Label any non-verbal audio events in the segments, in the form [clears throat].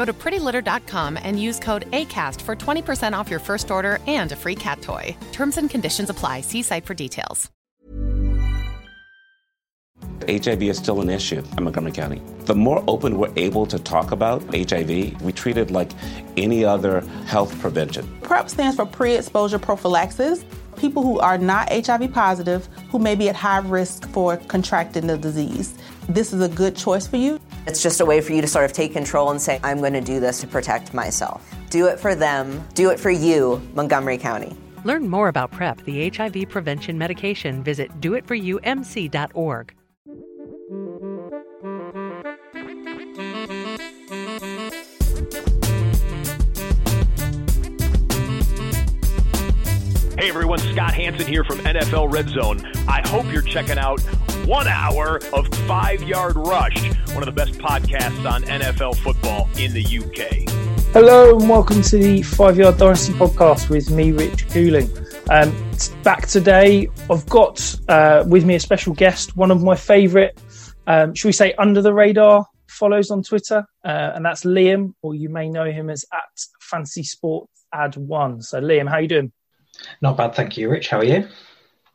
Go to prettylitter.com and use code ACAST for 20% off your first order and a free cat toy. Terms and conditions apply. See site for details. HIV is still an issue in Montgomery County. The more open we're able to talk about HIV, we treat it like any other health prevention. PrEP stands for pre exposure prophylaxis. People who are not HIV positive, who may be at high risk for contracting the disease. This is a good choice for you. It's just a way for you to sort of take control and say, I'm going to do this to protect myself. Do it for them, do it for you, Montgomery County. Learn more about PrEP, the HIV prevention medication. Visit doitforyoumc.org. Hey everyone, Scott Hanson here from NFL Red Zone. I hope you're checking out one hour of Five Yard Rush, one of the best podcasts on NFL football in the UK. Hello and welcome to the Five Yard Dynasty podcast with me, Rich Cooling. Um, back today, I've got uh, with me a special guest, one of my favourite, um, should we say, under the radar follows on Twitter, uh, and that's Liam, or you may know him as at Fancy Sport Ad One. So, Liam, how you doing? Not bad, thank you, Rich. How are you?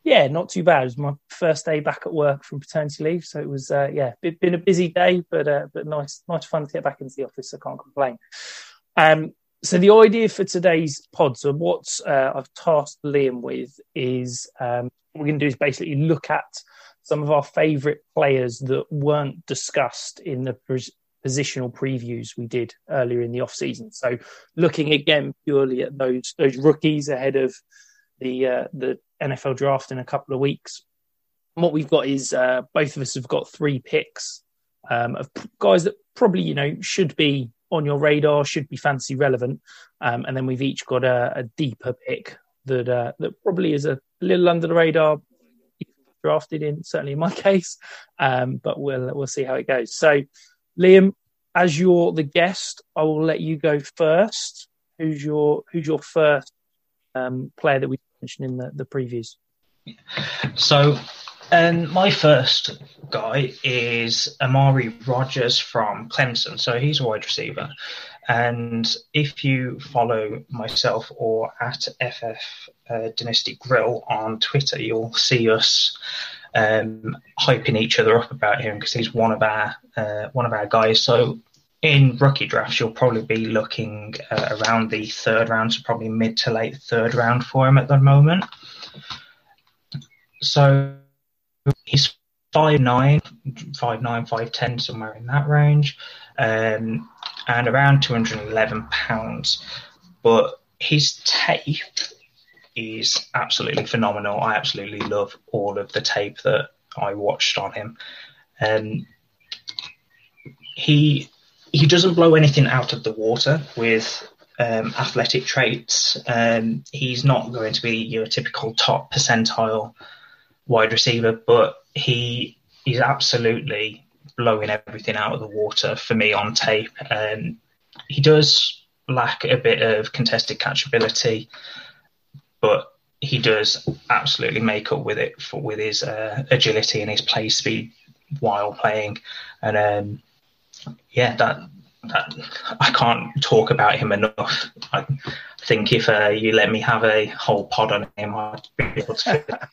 Yeah, not too bad. It was my first day back at work from paternity leave, so it was uh, yeah, been a busy day, but uh, but nice, nice fun to get back into the office. I can't complain. Um, so the idea for today's pod, so what uh, I've tasked Liam with is um, what we're going to do is basically look at some of our favourite players that weren't discussed in the positional previews we did earlier in the off season. So looking again purely at those those rookies ahead of the uh, the NFL draft in a couple of weeks. And what we've got is uh, both of us have got three picks um, of guys that probably you know should be on your radar, should be fancy relevant, um, and then we've each got a, a deeper pick that uh, that probably is a little under the radar. Drafted in certainly in my [laughs] case, um, but we'll we'll see how it goes. So Liam, as you're the guest, I will let you go first. Who's your Who's your first um, player that we mentioned in the, the previews? So, um, my first guy is Amari Rodgers from Clemson. So he's a wide receiver. And if you follow myself or at FF uh, Dynasty Grill on Twitter, you'll see us um, hyping each other up about him because he's one of our uh, one of our guys. So in rookie drafts, you'll probably be looking uh, around the third round, so probably mid to late third round for him at the moment. So he's 5'9", 5'9", 5'10", somewhere in that range, um, and around 211 pounds. But his tape is absolutely phenomenal. I absolutely love all of the tape that I watched on him. Um, he he doesn't blow anything out of the water with um, athletic traits. Um, he's not going to be your typical top percentile wide receiver, but he is absolutely blowing everything out of the water for me on tape. Um, he does lack a bit of contested catchability, but he does absolutely make up with it for, with his uh, agility and his play speed while playing, and um, yeah, that that I can't talk about him enough. I think if uh, you let me have a whole pod on him, I'd be able to.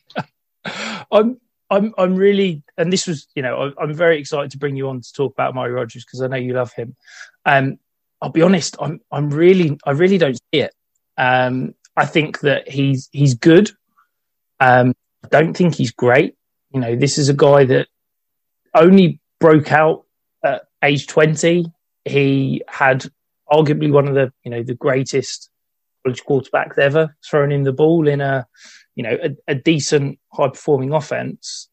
[laughs] I'm I'm I'm really, and this was, you know, I'm very excited to bring you on to talk about Amari Rodgers because I know you love him. Um, I'll be honest, I'm I'm really I really don't see it. Um, I think that he's he's good. Um, I don't think he's great. You know, this is a guy that only broke out age 20. He had arguably one of the, you know, the greatest college quarterbacks ever throwing in the ball in a, you know, a, a decent high performing offense.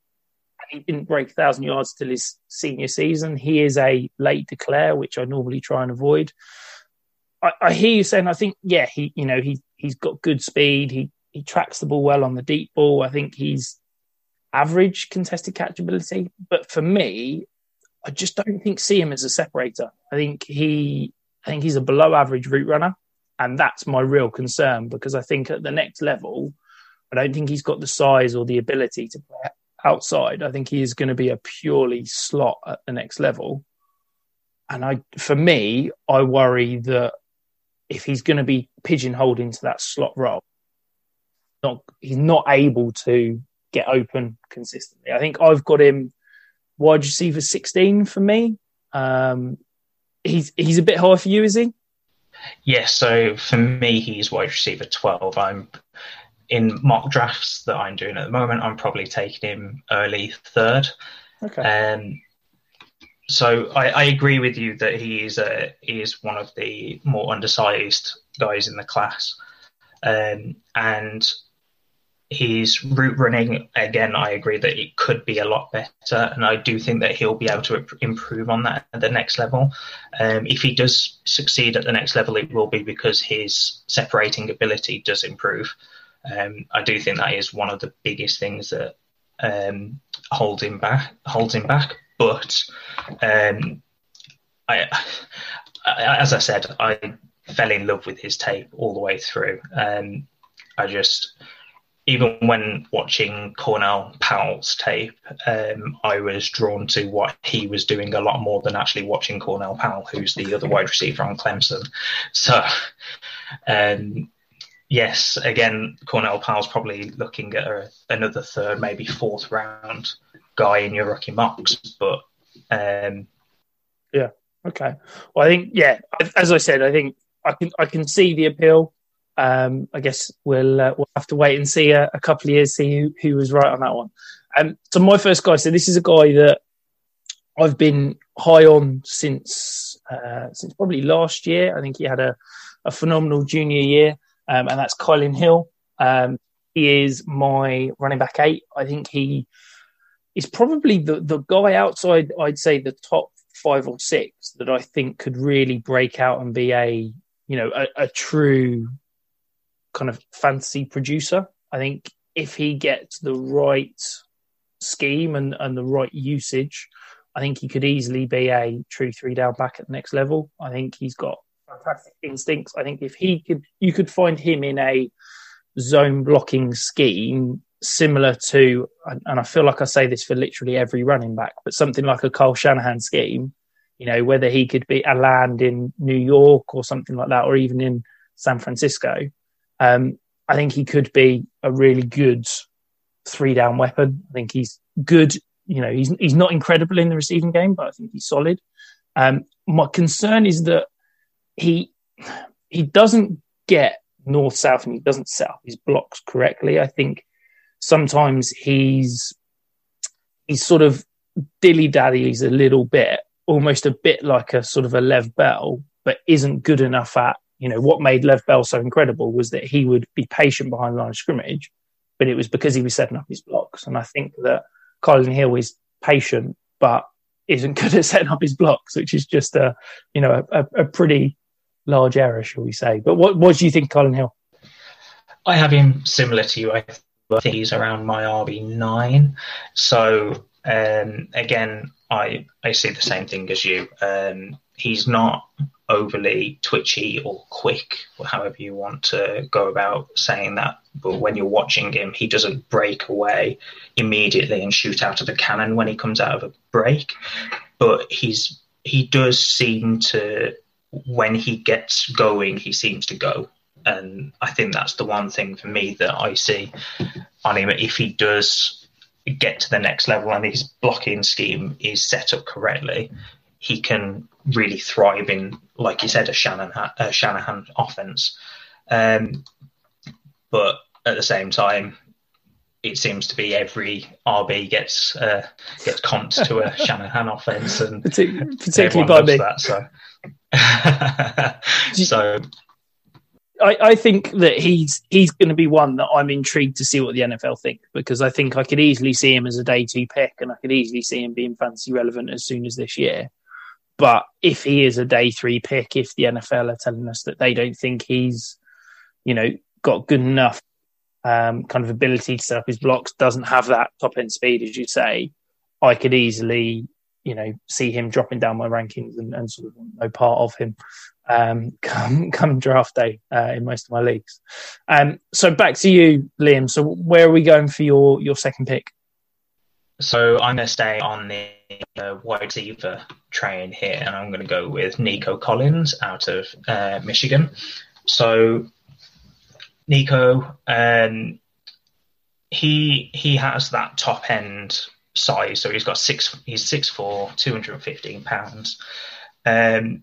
He didn't break thousand yards till his senior season. He is a late declare, which I normally try and avoid. I, I hear you saying, I think, yeah, he, you know, he, he's got good speed. He, he tracks the ball well on the deep ball. I think he's average contested catchability. But for me, I just don't think see him as a separator. I think he, I think he's a below average route runner, and that's my real concern because I think at the next level, I don't think he's got the size or the ability to play outside. I think he is going to be a purely slot at the next level. And I, for me, I worry that if he's going to be pigeonholed into that slot role, not he's not able to get open consistently. I think I've got him wide receiver 16 for me. Um, he's he's a bit high for you, is he? Yes. So for me, he's wide receiver 12. I'm in mock drafts that I'm doing at the moment. I'm probably taking him early third. Okay. Um, so I, I, agree with you that he is a he is one of the more undersized guys in the class, um, and his route running again. I agree that it could be a lot better, and I do think that he'll be able to improve on that at the next level. Um, if he does succeed at the next level, it will be because his separating ability does improve. Um, I do think that is one of the biggest things that um, holds him back. Holds him back but um, I, as I said, I fell in love with his tape all the way through. Um, I just, even when watching Cornell Powell's tape, um, I was drawn to what he was doing a lot more than actually watching Cornell Powell, who's the other wide receiver on Clemson. So, um, yes, again, Cornell Powell's probably looking at a, another third, maybe fourth round guy in your rookie mocks, but um, yeah, okay. Well, I think yeah, as I said, I think I can I can see the appeal. Um, I guess we'll uh, we'll have to wait and see a, a, couple of years see who, who was right on that one. Um, so my first guy, so this is a guy that I've been high on since uh, since probably last year. I think he had a, a phenomenal junior year, um, and that's Kylin Hill. Um, he is my running back eight. I think he is probably the, the guy outside, I'd say, the top five or six that I think could really break out and be a, you know, a, a true kind of fantasy producer. I think if he gets the right scheme and, and the right usage, I think he could easily be a true three down back at the next level. I think he's got fantastic instincts. I think if he could, you could find him in a zone blocking scheme similar to, and I feel like I say this for literally every running back, but something like a Kyle Shanahan scheme, you know, whether he could be a land in New York or something like that, or even in San Francisco, um, I think he could be a really good three down weapon. I think he's good. You know, he's he's not incredible in the receiving game, but I think he's solid. Um, my concern is that he he doesn't get north south and he doesn't set up his blocks correctly. I think sometimes he's he's sort of dilly daddies a little bit, almost a bit like a sort of a Le'Veon Bell, but isn't good enough at you know what made Le'Veon Bell so incredible was that he would be patient behind the line of scrimmage, but it was because he was setting up his blocks. And I think that Kylin Hill is patient, but isn't [laughs] good at setting up his blocks, which is just a you know a, a pretty large error, shall we say? But what what do you think, Kylin Hill? I have him similar to you. I think he's around my RB nine. So um, again, I I see the same thing as you. Um, he's not overly twitchy or quick, or however you want to go about saying that. But when you're watching him, he doesn't break away immediately and shoot out of the cannon when he comes out of a break. But he's he does seem to when he gets going, he seems to go. And I think that's the one thing for me that I see on him. If he does get to the next level and his blocking scheme is set up correctly, he can really thrive in, like you said, a Shanahan, a Shanahan offense. Um, but at the same time, it seems to be every RB gets uh, gets comped to a [laughs] Shanahan offense, and particularly by me. That, so, [laughs] so I, I, think that he's he's going to be one that I'm intrigued to see what the NFL think because I think I could easily see him as a day two pick, and I could easily see him being fantasy relevant as soon as this year. But if he is a day three pick, if the NFL are telling us that they don't think he's, you know, got good enough um, kind of ability to set up his blocks, doesn't have that top end speed, as you say, I could easily, you know, see him dropping down my rankings and, and sort of no part of him um, [laughs] come come draft day uh, in most of my leagues. Um, so back to you, Liam. So where are we going for your your second pick? So I'm going to stay on the uh, wide receiver train here, and I'm going to go with Nico Collins out of uh, Michigan. So Nico, um, he he has that top end size. So he's got six. He's six four, two hundred and fifteen pounds. Um,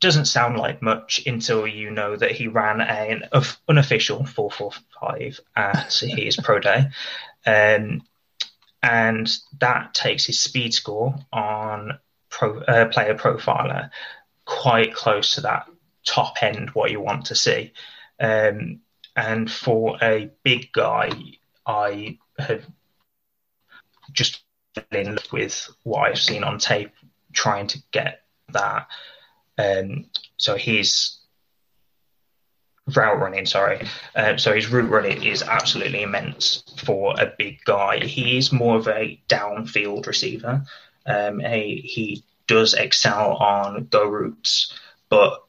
doesn't sound like much until you know that he ran an unofficial 445 at his pro day. Um, and that takes his speed score on pro, uh, player profiler quite close to that top end what you want to see. Um, and for a big guy, I have just in with what I've seen on tape, trying to get that. Um, so he's route running, sorry. Uh, so his route running is absolutely immense for a big guy. He is more of a downfield receiver. Um, he, he does excel on go routes, but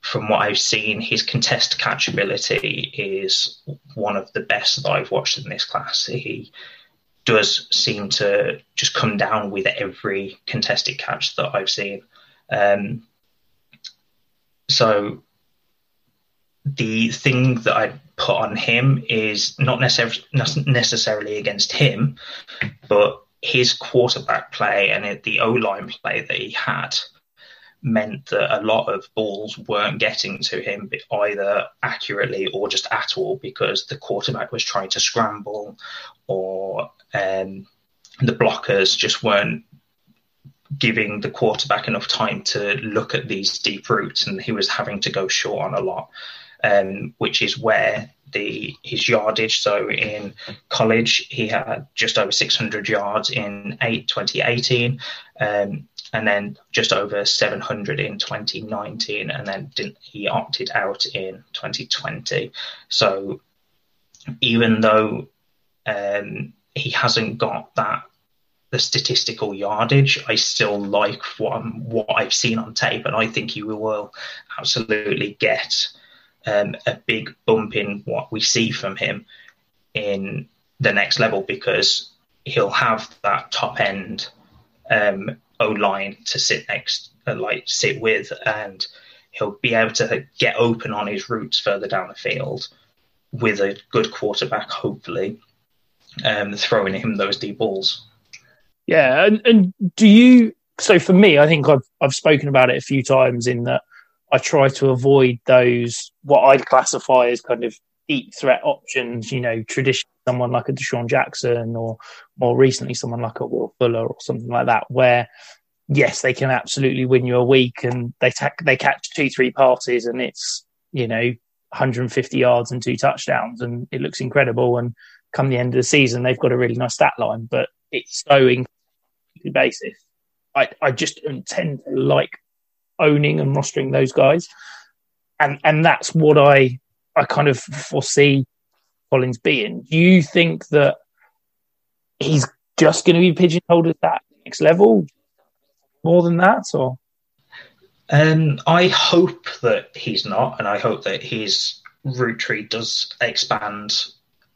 from what I've seen, his contest catchability is one of the best that I've watched in this class. He does seem to just come down with every contested catch that I've seen. Um, so the thing that I put on him is not necessarily necessarily against him, but his quarterback play and the O line play that he had meant that a lot of balls weren't getting to him either accurately or just at all because the quarterback was trying to scramble or um, the blockers just weren't giving the quarterback enough time to look at these deep routes and he was having to go short on a lot um, which is where the his yardage. So in college, he had just over 600 yards in eight, 2018, um, and then just over 700 in 2019, and then he opted out in 2020. So even though um, he hasn't got that the statistical yardage. I still like what, what I've seen on tape, and I think he will absolutely get um, a big bump in what we see from him in the next level because he'll have that top end um, O line to sit next, uh, like sit with, and he'll be able to get open on his routes further down the field with a good quarterback, hopefully, um, throwing him those deep balls. Yeah, and, and do you? So for me, I think I've I've spoken about it a few times in that I try to avoid those what I'd classify as kind of deep threat options. You know, traditionally someone like a DeSean Jackson, or more recently someone like a Will Fuller, or something like that, where yes, they can absolutely win you a week, and they ta- they catch two three passes, and it's you know 150 yards and two touchdowns, and it looks incredible. And come the end of the season, they've got a really nice stat line, but it's so in basis. I, I just tend to like owning and rostering those guys, and and that's what I I kind of foresee Collins being. Do you think that he's just going to be pigeonholed at that next level more than that, or? Um, I hope that he's not, and I hope that his route tree does expand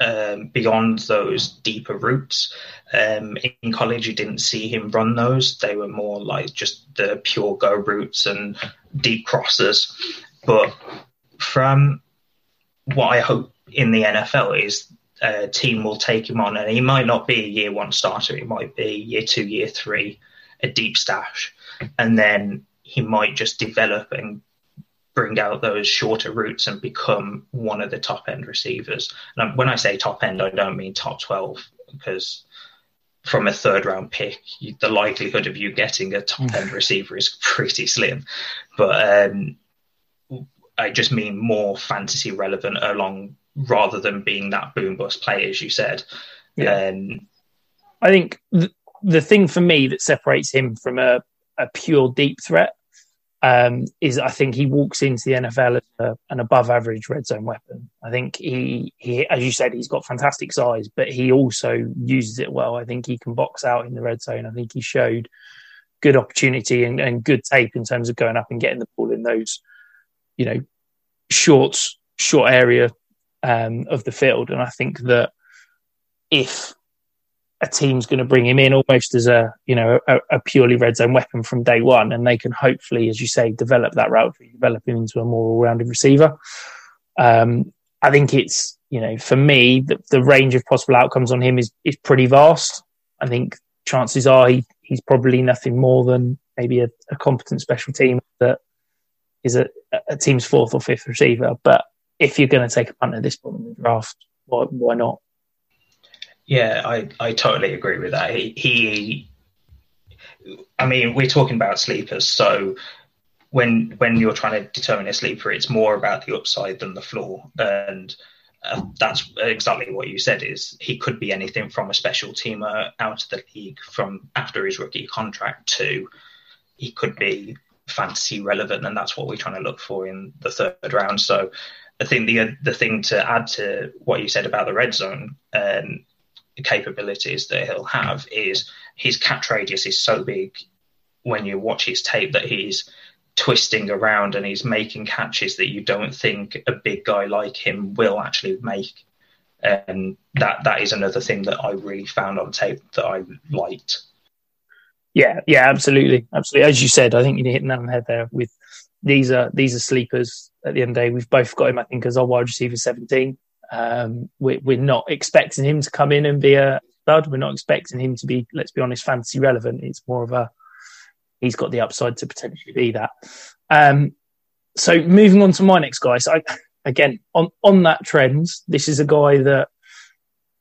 um, beyond those deeper routes. Um, in college, you didn't see him run those; they were more like just the pure go routes and deep crosses. But from what I hope in the NFL is a team will take him on, and he might not be a year one starter; he might be year two, year three, a deep stash, and then he might just develop and bring out those shorter routes and become one of the top end receivers. And when I say top end, I don't mean top 12 because from a third round pick, you, the likelihood of you getting a top end receiver is [laughs] pretty slim. But um, I just mean more fantasy relevant along rather than being that boom bust play, as you said. Yeah. Um, I think th- the thing for me that separates him from a, a pure deep threat um, is I think he walks into the NFL as a, an above average red zone weapon. I think he, he, as you said, he's got fantastic size, but he also uses it well. I think he can box out in the red zone. I think he showed good opportunity and, and good tape in terms of going up and getting the ball in those, you know, short, short area um, of the field. And I think that if a team's going to bring him in almost as a you know a, a, purely red zone weapon from day one, and they can hopefully, as you say, develop that route, develop him into a more all-rounded receiver. Um, I think it's you know for me the, the, range of possible outcomes on him is is pretty vast. I think chances are he, he's probably nothing more than maybe a, a competent special team that is a, a, team's fourth or fifth receiver. But if you're going to take a punt at this point in the draft, why, why not? Yeah, I, I totally agree with that. He, he, I mean, we're talking about sleepers, so when when you're trying to determine a sleeper, it's more about the upside than the floor, and uh, that's exactly what you said. Is he could be anything from a special teamer out of the league from after his rookie contract to he could be fantasy relevant, and that's what we're trying to look for in the third round. So I think the the thing to add to what you said about the red zone um, capabilities that he'll have is his catch radius is so big when you watch his tape that he's twisting around and he's making catches that you don't think a big guy like him will actually make. And that that is another thing that I really found on tape that I liked. Yeah, yeah, absolutely, absolutely. As you said, I think you hit the nail on the head there. With these are these are sleepers. At the end of the day, we've both got him. I think as our wide receiver seventeen. Um, we, we're not expecting him to come in and be a stud. We're not expecting him to be, let's be honest, fantasy relevant. It's more of a he's got the upside to potentially be that. Um, so moving on to my next guy. So I, again, on on that trend, this is a guy that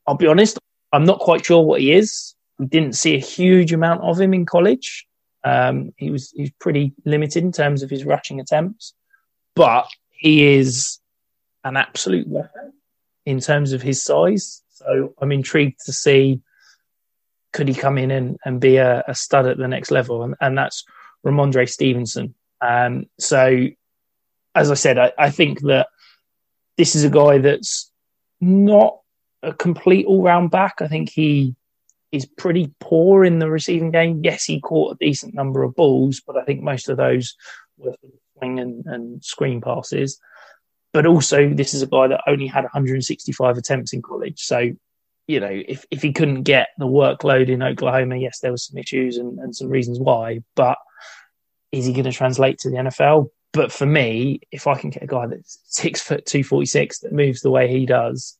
I'll be honest, I'm not quite sure what he is. We didn't see a huge amount of him in college. Um, he was he's pretty limited in terms of his rushing attempts, but he is an absolute weapon in terms of his size. So I'm intrigued to see could he come in and, and be a, a stud at the next level, and, and that's Rhamondre Stevenson. Um, so, as I said, I, I think that this is a guy that's not a complete all-round back. I think he is pretty poor in the receiving game. Yes, he caught a decent number of balls, but I think most of those were swing and, and screen passes but also this is a guy that only had 165 attempts in college. So, you know, if, if he couldn't get the workload in Oklahoma, yes, there was some issues and, and some reasons why, but is he going to translate to the NFL? But for me, if I can get a guy that's six foot two forty six that moves the way he does,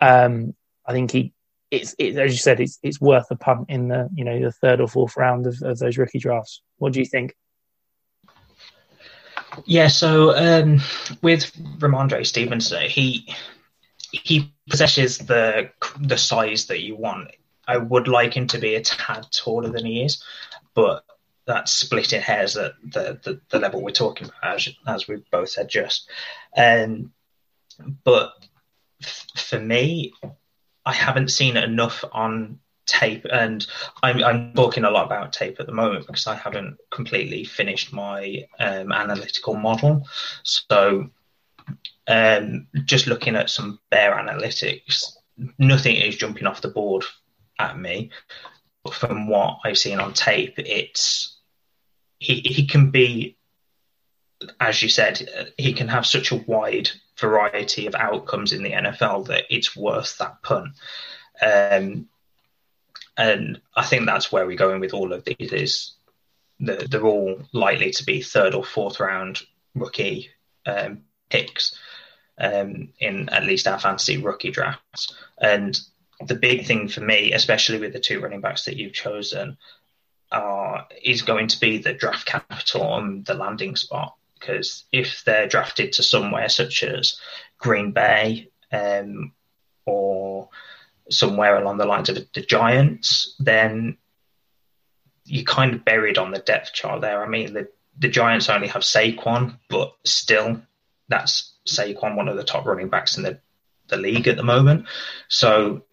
um, I think he it's it, as you said, it's it's worth a punt in the you know the third or fourth round of, of those rookie drafts. What do you think? Yeah, so um, with Rhamondre Stevenson, he he possesses the the size that you want. I would like him to be a tad taller than he is, but that's splitting hairs at the, the, the level we're talking about, as, as we've both said just. Um, but f- for me, I haven't seen enough on tape and I'm, I'm talking a lot about tape at the moment because I haven't completely finished my um, analytical model so um, just looking at some bare analytics nothing is jumping off the board at me but from what I've seen on tape it's he, he can be as you said, he can have such a wide variety of outcomes in the NFL that it's worth that punt. Um, and I think that's where we're going with all of these. Is that they're all likely to be third or fourth round rookie um, picks um, in at least our fantasy rookie drafts. And the big thing for me, especially with the two running backs that you've chosen, uh, is going to be the draft capital on the landing spot. Because if they're drafted to somewhere such as Green Bay um, or somewhere along the lines of the Giants, then you're kind of buried on the depth chart there. I mean, the, the Giants only have Saquon, but still, that's Saquon, one of the top running backs in the, the league at the moment. So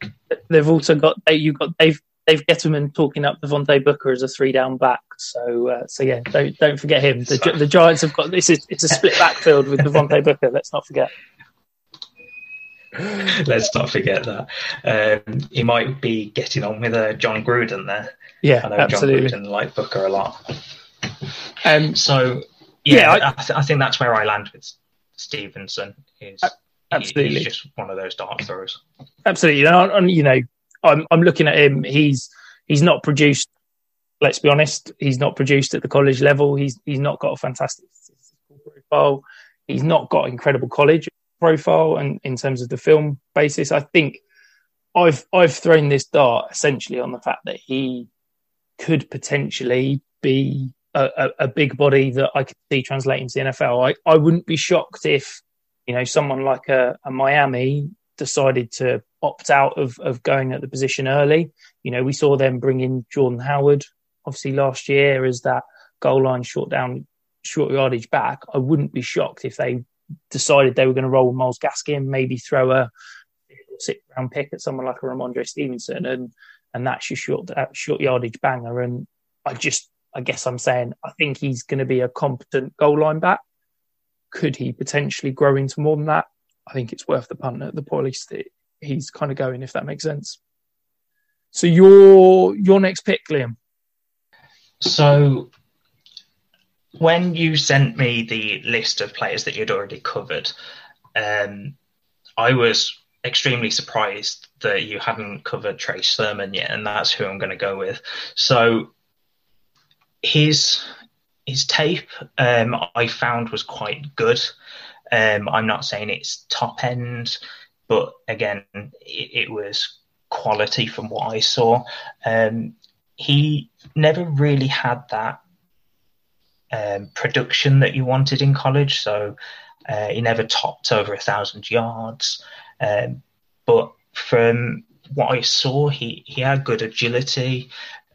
they've also got you've got Dave Dave Gettleman talking up Devontae Booker as a three down back. So uh, so yeah, don't don't forget him. The, the Giants have got this is it's a split backfield with Devontae Booker. Let's not forget. Let's not forget that. Um, he might be getting on with uh, Jon Gruden there. Yeah, I know absolutely. Jon Gruden liked Booker a lot. Um, so yeah, yeah, I, I, th- I think that's where I land with Stevenson. Is absolutely. he's just one of those dark throws. Absolutely, and, and you know, I'm I'm looking at him. He's he's not produced. Let's be honest, he's not produced at the college level. He's he's not got a fantastic profile. He's not got incredible college profile, and in terms of the film basis, I think I've I've thrown this dart essentially on the fact that he could potentially be a, a, a big body that I could see translating to the NFL. I, I wouldn't be shocked if you know someone like a, a Miami decided to opt out of, of going at the position early. You know, we saw them bring in Jordan Howard, obviously last year as that goal line short down, short yardage back. I wouldn't be shocked if they decided they were going to roll Myles Gaskin, maybe throw a six round pick at someone like a Rhamondre Stevenson, and and that's your short uh, short yardage banger. And I just, I guess I'm saying, I think he's going to be a competent goal line back. Could he potentially grow into more than that? I think it's worth the punt at the police that he's kind of going, if that makes sense. So your your next pick, Liam. So when you sent me the list of players that you'd already covered, um, I was extremely surprised that you hadn't covered Trey Sermon yet, and that's who I'm going to go with. So his his tape um, I found was quite good. Um, I'm not saying it's top end, but again, it, it was quality from what I saw. Um, he never really had that um, production that you wanted in college, so uh, he never topped over a thousand yards. Um, but from what I saw, he, he had good agility.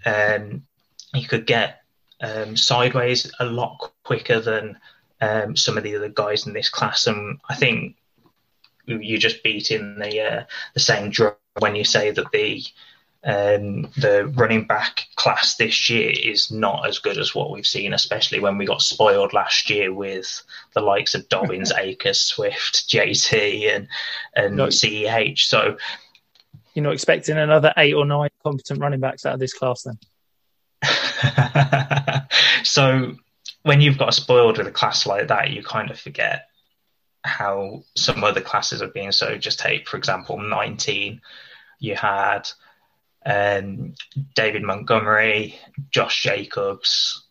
Um, he could get um, sideways a lot quicker than um, some of the other guys in this class, and I think you just beat in the uh, the same drum when you say that the um, the running back class this year is not as good as what we've seen, especially when we got spoiled last year with the likes of Dobbins, [laughs] Akers, Swift, JT, and and No. CEH. So You're not expecting another eight or nine competent running backs out of this class, then? [laughs] so when you've got spoiled with a class like that, you kind of forget how some other classes are being. So just take, for example, 19. You had um, David Montgomery, Josh Jacobs,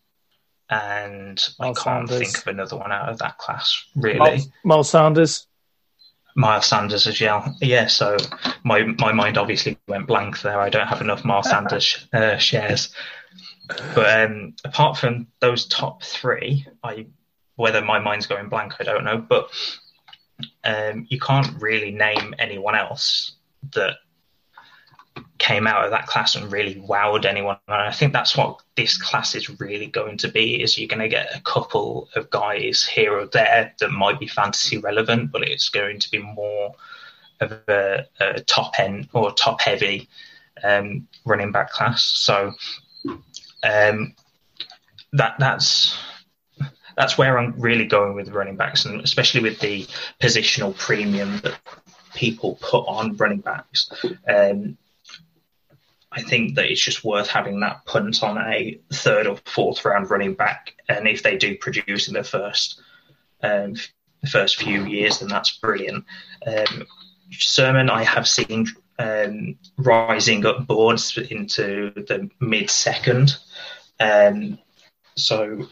and I can't Sanders. think of another one out of that class, really. Miles, Miles Sanders. Miles Sanders as well. Yeah, so my my mind obviously went blank there. I don't have enough Miles [laughs] Sanders uh, shares. But um, apart from those top three, I whether my mind's going blank, I don't know. But um, you can't really name anyone else that came out of that class and really wowed anyone. And I think that's what this class is really going to be. Is you're going to get a couple of guys here or there that might be fantasy relevant, but it's going to be more of a, a top end or top heavy um, running back class. So um, that that's that's where I'm really going with running backs, and especially with the positional premium that people put on running backs. Um, I think that it's just worth having that punt on a third or fourth round running back, and if they do produce in the first um, the first few years, then that's brilliant. Um, Sermon, I have seen um, rising up boards into the mid second. Um, so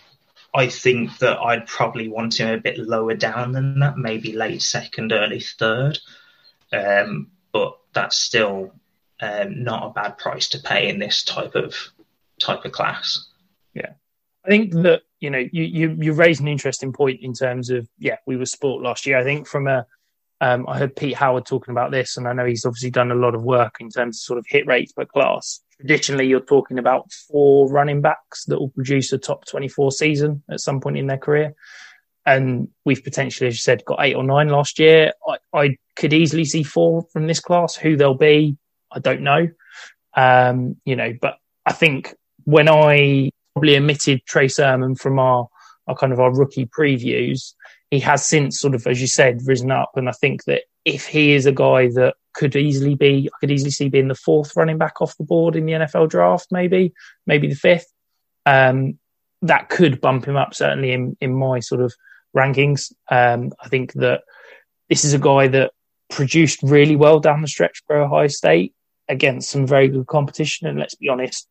I think that I'd probably want him a bit lower down than that, maybe late second, early third. Um, but that's still um, not a bad price to pay in this type of type of class. Yeah, I think that you know you you you an interesting point in terms of yeah we were sport last year. I think from a um, I heard Pete Howard talking about this, and I know he's obviously done a lot of work in terms of sort of hit rates per class. Traditionally, you're talking about four running backs that will produce a top 24 season at some point in their career. And we've potentially, as you said, got eight or nine last year. I, I could easily see four from this class. Who they'll be, I don't know. Um, you know, but I think when I probably omitted Trey Sermon from our, our kind of our rookie previews, he has since sort of, as you said, risen up. And I think that if he is a guy that could easily be, I could easily see being the fourth running back off the board in the NFL draft, maybe, maybe the fifth. Um, that could bump him up certainly in, in my sort of rankings. Um, I think that this is a guy that produced really well down the stretch for Ohio State against some very good competition. And let's be honest,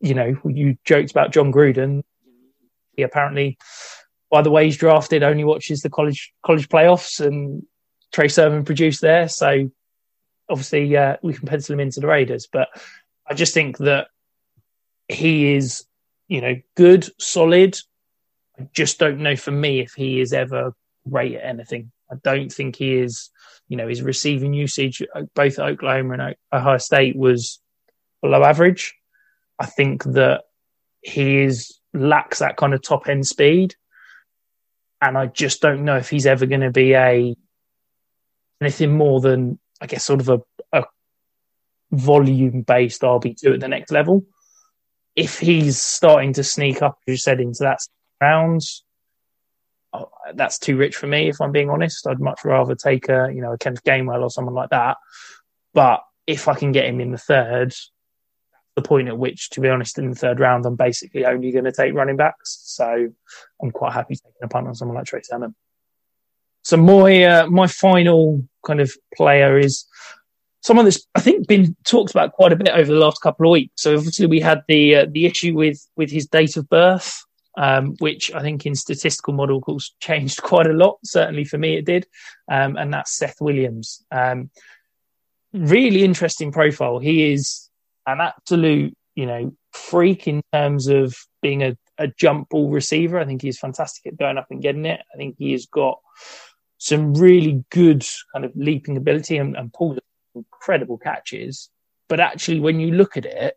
you know, you joked about Jon Gruden. He apparently by the way he's drafted, only watches the college college playoffs, and Trey Sermon produced there. So obviously, uh, we can pencil him into the Raiders. But I just think that he is, you know, good, solid. I just don't know for me if he is ever great at anything. I don't think he is. You know, his receiving usage, both at Oklahoma and Ohio State, was below average. I think that he is lacks that kind of top end speed and I just don't know if he's ever going to be a anything more than I guess sort of a, a volume based RB two at the next level. If he's starting to sneak up, as you said, into that rounds, that's too rich for me. If I'm being honest, I'd much rather take a you know a Kenneth Gainwell or someone like that. But if I can get him in the third, the point at which, to be honest, in the third round, I'm basically only going to take running backs. So I'm quite happy taking a punt on someone like Trey Sermon. So my uh, my final kind of player is someone that's I think been talked about quite a bit over the last couple of weeks. So obviously we had the uh, the issue with with his date of birth, um, which I think in statistical models [laughs] changed quite a lot. Certainly for me, it did, um, and that's Seth Williams. Um, really interesting profile. He is an absolute, you know, freak in terms of being a, a jump ball receiver. I think he's fantastic at going up and getting it. I think he has got some really good kind of leaping ability and, and pulls incredible catches. But actually, when you look at it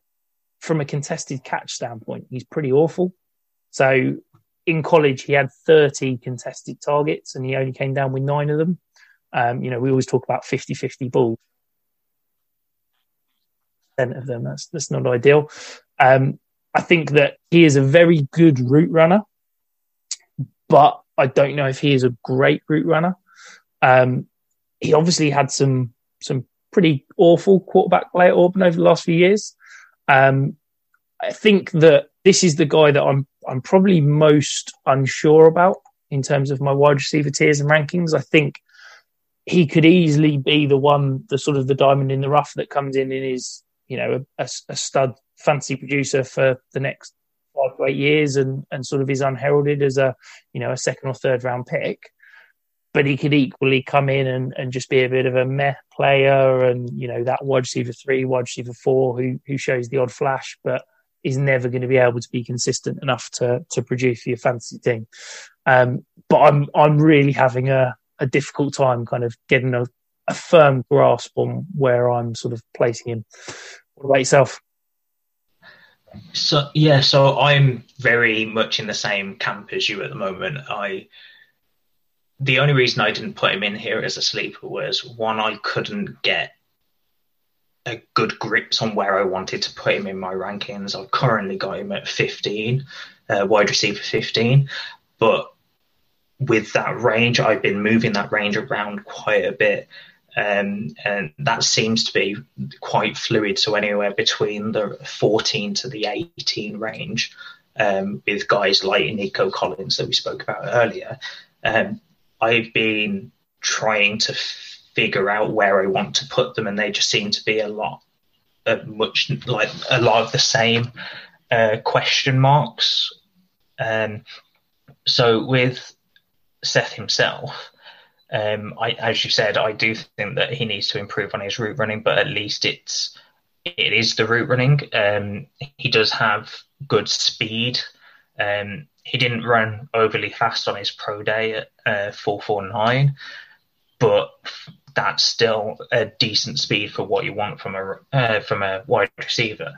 from a contested catch standpoint, he's pretty awful. So in college, he had 30 contested targets and he only came down with nine of them. Um, you know, we always talk about 50 50 balls of them. That's that's not ideal. Um, I think that he is a very good route runner, but I don't know if he is a great route runner. Um, he obviously had some some pretty awful quarterback play at Auburn over the last few years. Um, I think that this is the guy that I'm I'm probably most unsure about in terms of my wide receiver tiers and rankings. I think he could easily be the one, the sort of the diamond in the rough that comes in in his you know, a, a stud fancy producer for the next five to eight years and, and sort of is unheralded as a, you know, a second or third round pick. But he could equally come in and, and just be a bit of a meh player and, you know, that wide receiver three, wide receiver four who who shows the odd flash, but is never going to be able to be consistent enough to to produce for your fantasy team. Um, but I'm I'm really having a, a difficult time kind of getting a, a firm grasp on where I'm sort of placing him. What about yourself? So yeah, so I'm very much in the same camp as you at the moment. I the only reason I didn't put him in here as a sleeper was one, I couldn't get a good grips on where I wanted to put him in my rankings. I've currently got him at 15, uh, wide receiver 15, but with that range, I've been moving that range around quite a bit. Um, and that seems to be quite fluid. So anywhere between the 14 to the 18 range um, with guys like Nico Collins that we spoke about earlier, um, I've been trying to figure out where I want to put them, and they just seem to be a lot, uh, much like a lot of the same uh, question marks. Um, so with Seth himself, um, I, as you said, I do think that he needs to improve on his route running, but at least it's it is the route running. Um, he does have good speed. Um, he didn't run overly fast on his pro day at uh, 449, but that's still a decent speed for what you want from a uh, from a wide receiver,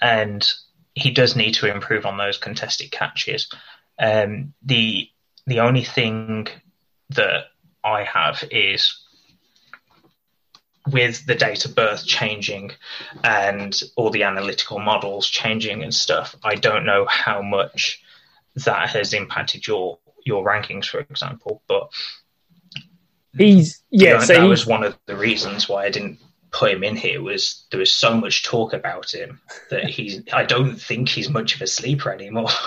and he does need to improve on those contested catches. Um, the the only thing that I have is with the date of birth changing and all the analytical models changing and stuff, I don't know how much that has impacted your your rankings, for example. But he's yeah, you know, so that he- was one of the reasons why I didn't put him in here. Was there was so much talk about him that he's I don't think he's much of a sleeper anymore. [laughs]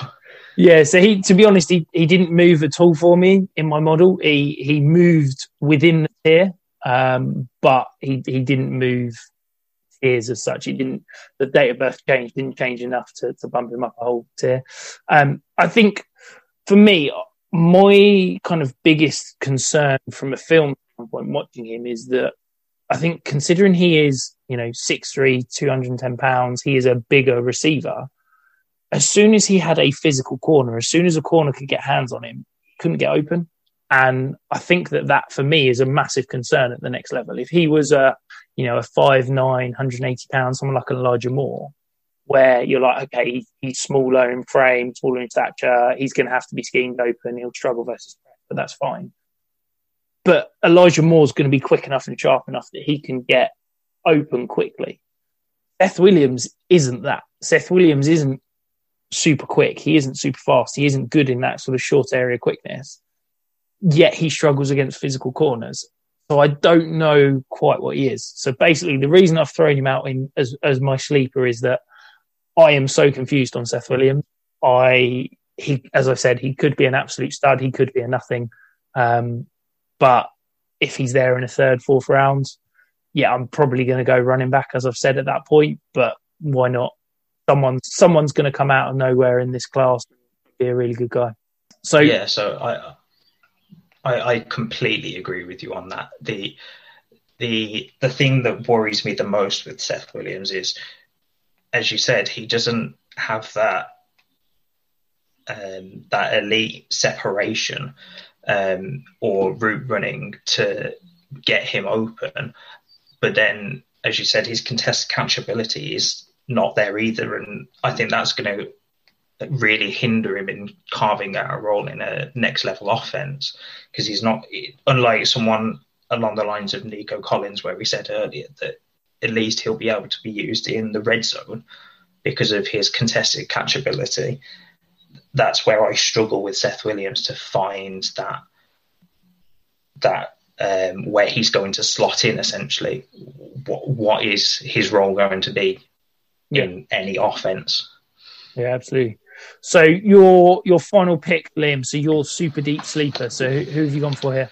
Yeah, so he, to be honest, he, he didn't move at all for me in my model. He he moved within the tier, um, but he he didn't move tiers as such. He didn't. The date of birth change didn't change enough to to bump him up a whole tier. Um, I think for me, my kind of biggest concern from a film standpoint watching him is that I think considering he is you know 6'3", 210 pounds, he is a bigger receiver as soon as he had a physical corner, as soon as a corner could get hands on him, couldn't get open. And I think that that for me is a massive concern at the next level. If he was a, you know, a 5'9", 180 pounds, someone like Elijah Moore, where you're like, okay, he, he's smaller in frame, smaller in stature, he's going to have to be schemed open, he'll struggle versus press, but that's fine. But Elijah Moore's going to be quick enough and sharp enough that he can get open quickly. Seth Williams isn't that. Seth Williams isn't super quick. He isn't super fast. He isn't good in that sort of short area quickness. Yet he struggles against physical corners. So I don't know quite what he is. So basically, the reason I've thrown him out in as as my sleeper is that I am so confused on Seth Williams. I he as I said, he could be an absolute stud. He could be a nothing. Um, but if he's there in a third, fourth round, yeah, I'm probably going to go running back, as I've said at that point. But why not? Someone, someone's going to come out of nowhere in this class and be a really good guy. So yeah, so I, I I completely agree with you on that. The the the thing that worries me the most with Seth Williams is, as you said, he doesn't have that um, that elite separation um, or route running to get him open. But then, as you said, his contested catchability is not there either, and I think that's going to really hinder him in carving out a role in a next level offense because he's not unlike someone along the lines of Nico Collins, where we said earlier that at least he'll be able to be used in the red zone because of his contested catchability. That's where I struggle with Seth Williams to find that that um, where he's going to slot in essentially. What what is his role going to be Yeah. in any offense? Yeah, absolutely. So your your final pick, Liam. So your super deep sleeper. So who, who have you gone for here?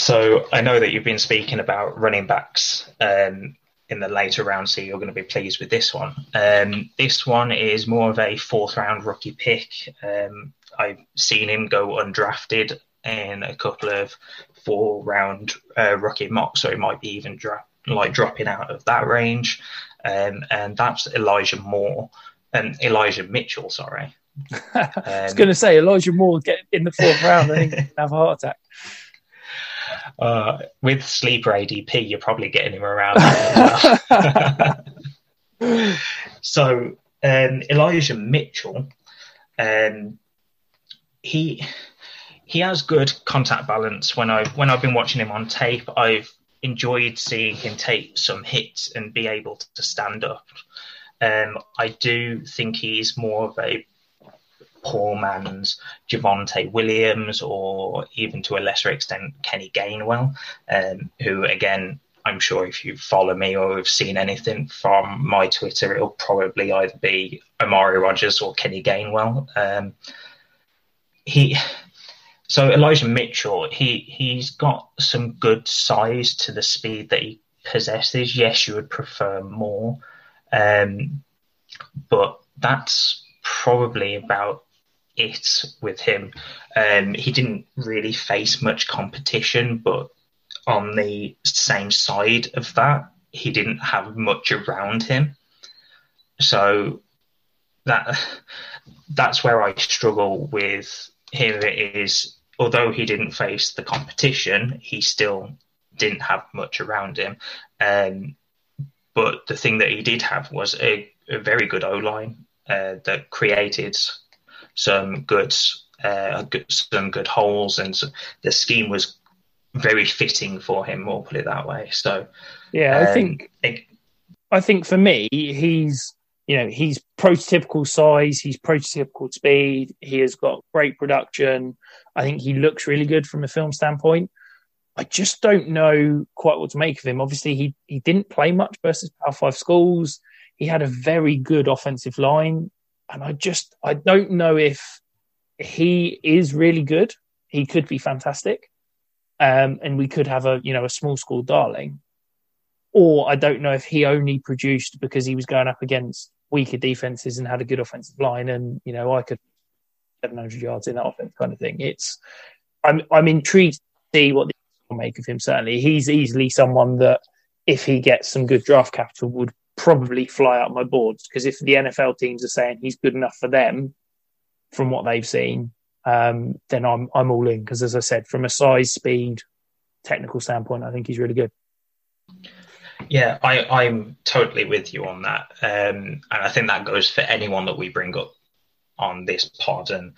So I know that you've been speaking about running backs um, in the later rounds, so you're going to be pleased with this one. Um, this one is more of a fourth round rookie pick. Um, I've seen him go undrafted in a couple of four round uh, rookie mocks, so it might be even dra- like dropping out of that range. Um, and that's Elijah Moore, um, Elijah Mitchell, sorry. [laughs] I was going to say Elijah Moore get in the fourth round. and have a heart attack. Uh, with sleeper ADP, you're probably getting him around. there as well. so um, Elijah Mitchell, um, he he has good contact balance. When I when I've been watching him on tape, I've enjoyed seeing him take some hits and be able to stand up. Um, I do think he's more of a poor man's Javonte Williams or even to a lesser extent Kenny Gainwell, um, who again I'm sure if you follow me or have seen anything from my Twitter, it'll probably either be Amari Rodgers or Kenny Gainwell. Um, he so Elijah Mitchell, he he's got some good size to the speed that he possesses. Yes, you would prefer more, um, but that's probably about it with him. Um, he didn't really face much competition, but on the same side of that, he didn't have much around him. So that [laughs] that's where I struggle with him. Is although he didn't face the competition, he still didn't have much around him. Um, but the thing that he did have was a, a very good O line uh, that created some good, uh, some good holes, and the scheme was very fitting for him. We'll put it that way. So, yeah, um, I think it, I think for me, he's you know he's prototypical size, he's prototypical speed, he has got great production. I think he looks really good from a film standpoint. I just don't know quite what to make of him. Obviously, he he didn't play much versus Power Five schools. He had a very good offensive line, and I just I don't know if he is really good. He could be fantastic um, and we could have a you know a small school darling. Or I don't know if he only produced because he was going up against weaker defenses and had a good offensive line, and you know I could 700 yards in that offense kind of thing. It's I'm I'm intrigued to see what the make of him. Certainly, he's easily someone that if he gets some good draft capital would probably fly out my boards because if the NFL teams are saying he's good enough for them from what they've seen, um, then I'm I'm all in because, as I said, from a size, speed, technical standpoint, I think he's really good. Yeah, I, I'm totally with you on that, um, and I think that goes for anyone that we bring up on this pod and,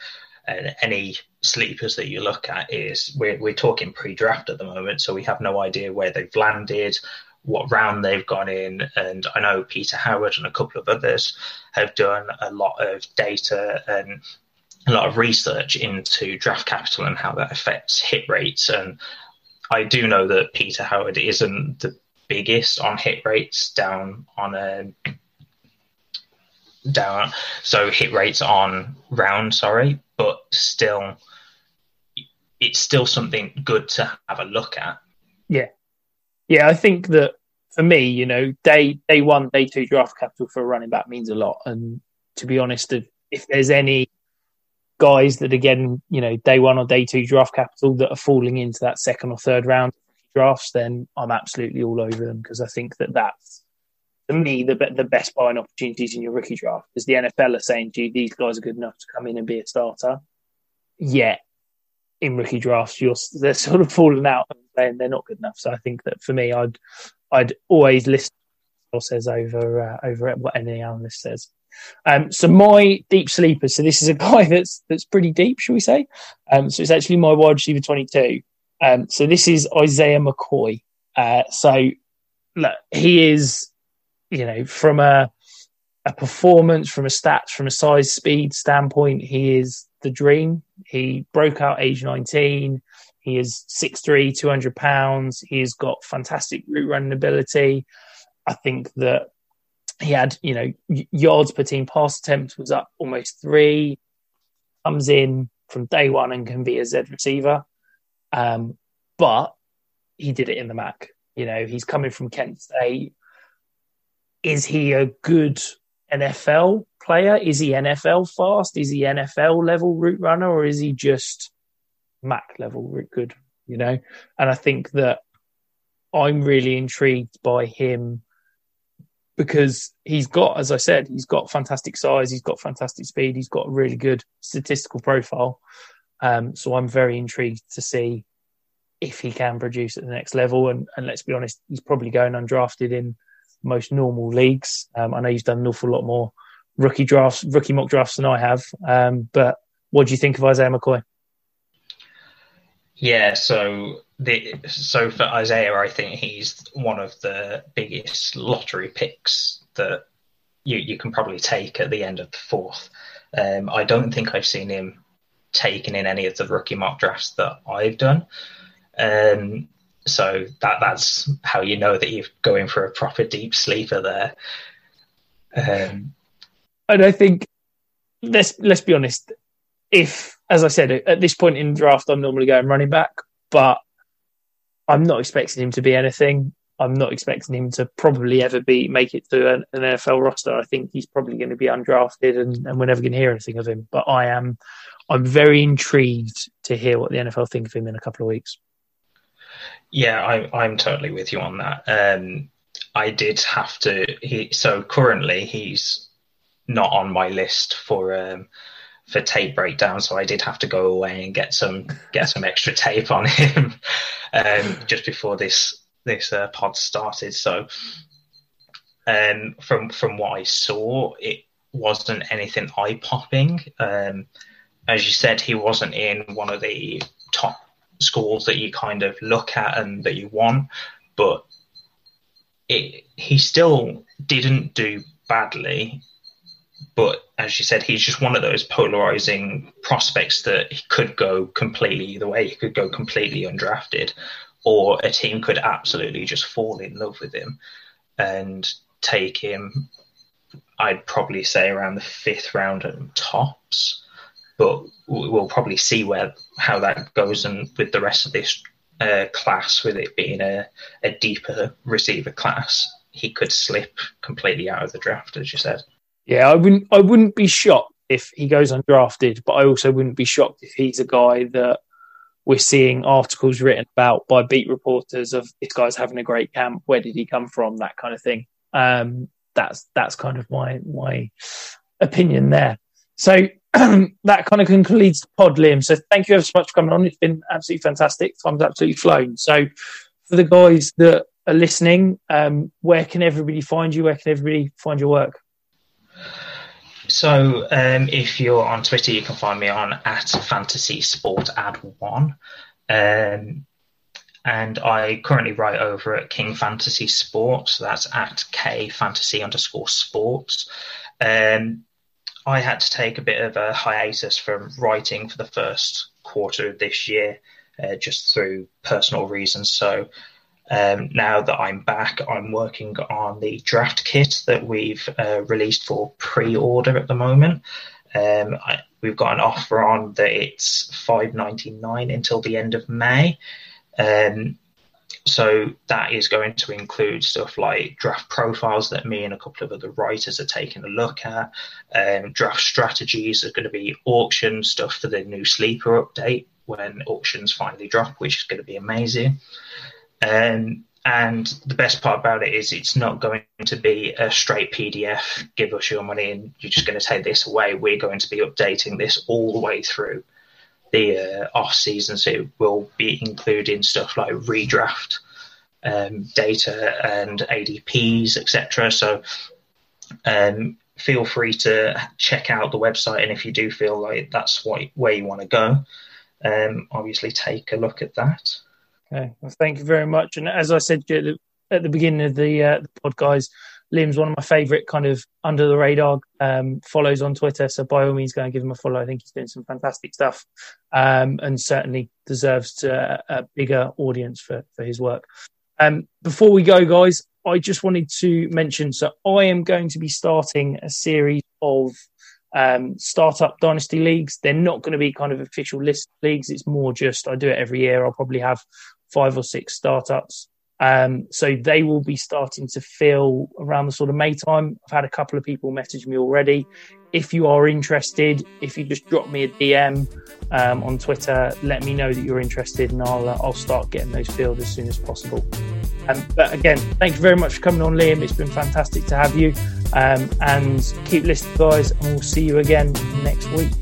and any sleepers that you look at. Is we're we're talking pre-draft at the moment, so we have no idea where they've landed, what round they've gone in, and I know Peter Howard and a couple of others have done a lot of data and a lot of research into draft capital and how that affects hit rates. And I do know that Peter Howard isn't the biggest on hit rates down on a down so hit rates on round sorry but still it's still something good to have a look at yeah yeah i think that for me you know day day one day two draft capital for a running back means a lot. And to be honest if, if there's any guys that again, you know, day one or day two draft capital that are falling into that second or third round drafts, then I'm absolutely all over them. Because I think that that's for me the the best buying opportunities in your rookie draft. Because the NFL are saying, "Gee, these guys are good enough to come in and be a starter." Yet in rookie drafts, you're they're sort of falling out and saying they're not good enough. So I think that for me, I'd I'd always list says over uh, over what any analyst says. Um, so my deep sleeper. So this is a [laughs] guy that's that's pretty deep, shall we say? Um, so it's actually my wide receiver twenty two. Um, so this is Isaiah McKoy. Uh, so look, he is, you know, from a a performance, from a stats, from a size, speed standpoint, he is the dream. He broke out age nineteen. He is 6'3", 200 pounds. He's got fantastic route running ability. I think that he had, you know, yards per team pass attempt was up almost three. Comes in from day one and can be a Z receiver, um, but he did it in the MAC. You know, he's coming from Kent State. Is he a good NFL player? Is he NFL fast? Is he NFL level route runner, or is he just MAC level good? You know, and I think that I'm really intrigued by him because he's got, as I said, he's got fantastic size, he's got fantastic speed, he's got a really good statistical profile. Um, so I'm very intrigued to see if he can produce at the next level. And, and let's be honest, he's probably going undrafted in most normal leagues. Um, I know he's done an awful lot more rookie drafts, rookie mock drafts than I have. Um, but what do you think of Isaiah McKoy? Yeah, so the so for Isaiah, I think he's one of the biggest lottery picks that you you can probably take at the end of the fourth. Um, I don't think I've seen him taken in any of the rookie mock drafts that I've done. Um, so that that's how you know that you're going for a proper deep sleeper there. Um, and I think let's let's be honest. If, as I said, at this point in draft, I'm normally going running back, but I'm not expecting him to be anything. I'm not expecting him to probably ever be make it to an, an NFL roster. I think he's probably going to be undrafted, and, and we're never going to hear anything of him. But I am, I'm very intrigued to hear what the NFL think of him in a couple of weeks. Yeah, I, I'm totally with you on that. Um, I did have to. He so currently he's not on my list for um, for tape breakdown, so I did have to go away and get some get some extra tape on him [laughs] um, just before this this uh, pod started. So, um, from from what I saw, it wasn't anything eye popping. Um, as you said, he wasn't in one of the top schools that you kind of look at and that you want, but it, he still didn't do badly. But as you said, he's just one of those polarizing prospects that he could go completely either way. He could go completely undrafted, or a team could absolutely just fall in love with him and take him. I'd probably say around the fifth round and tops, but we'll probably see where how that goes and with the rest of this uh, class, with it being a, a deeper receiver class, he could slip completely out of the draft, as you said. Yeah, I wouldn't. I wouldn't be shocked if he goes undrafted, but I also wouldn't be shocked if he's a guy that we're seeing articles written about by beat reporters of this guy's having a great camp. Where did he come from? That kind of thing. Um, that's that's kind of my my opinion there. So [clears throat] that kind of concludes the pod, Liam. So thank you ever so much for coming on. It's been absolutely fantastic. Time's absolutely flown. So for the guys that are listening, um, where can everybody find you? Where can everybody find your work? So um, if you're on Twitter, you can find me on at Fantasy Sport Ad One. Um, and I currently write over at King Fantasy Sports. That's at K Fantasy underscore Sports. Um, I had to take a bit of a hiatus from writing for the first quarter of this year, uh, just through personal reasons. So um, now that I'm back, I'm working on the draft kit that we've uh, released for pre-order at the moment. Um, I, we've got an offer on that it's five ninety nine until the end of May. Um, so that is going to include stuff like draft profiles that me and a couple of other writers are taking a look at. Um, draft strategies are going to be auction stuff for the new sleeper update when auctions finally drop, which is going to be amazing. Um, and the best part about it is it's not going to be a straight PDF, give us your money and you're just going to take this away. We're going to be updating this all the way through the uh, off season, so it will be including stuff like redraft um, data and ADPs, etc. So um, feel free to check out the website, and if you do feel like that's what, where you want to go, um, obviously take a look at that. Okay, well, thank you very much. And as I said at the beginning of the, uh, the pod, guys, Liam's one of my favourite kind of under the radar um, follows on Twitter. So by all means, go and give him a follow. I think he's doing some fantastic stuff um, and certainly deserves to, a bigger audience for, for his work. Um, before we go, guys, I just wanted to mention so I am going to be starting a series of um, startup dynasty leagues. They're not going to be kind of official list leagues. It's more just I do it every year. I'll probably have five or six startups um, so they will be starting to fill around the sort of May time. I've had a couple of people message me already. If you are interested, if you just drop me a DM um, on Twitter, let me know that you're interested, and I'll uh, I'll start getting those filled as soon as possible. Um, but again, thank you very much for coming on, Liam. It's been fantastic to have you, um, and keep listening, guys, and we'll see you again next week.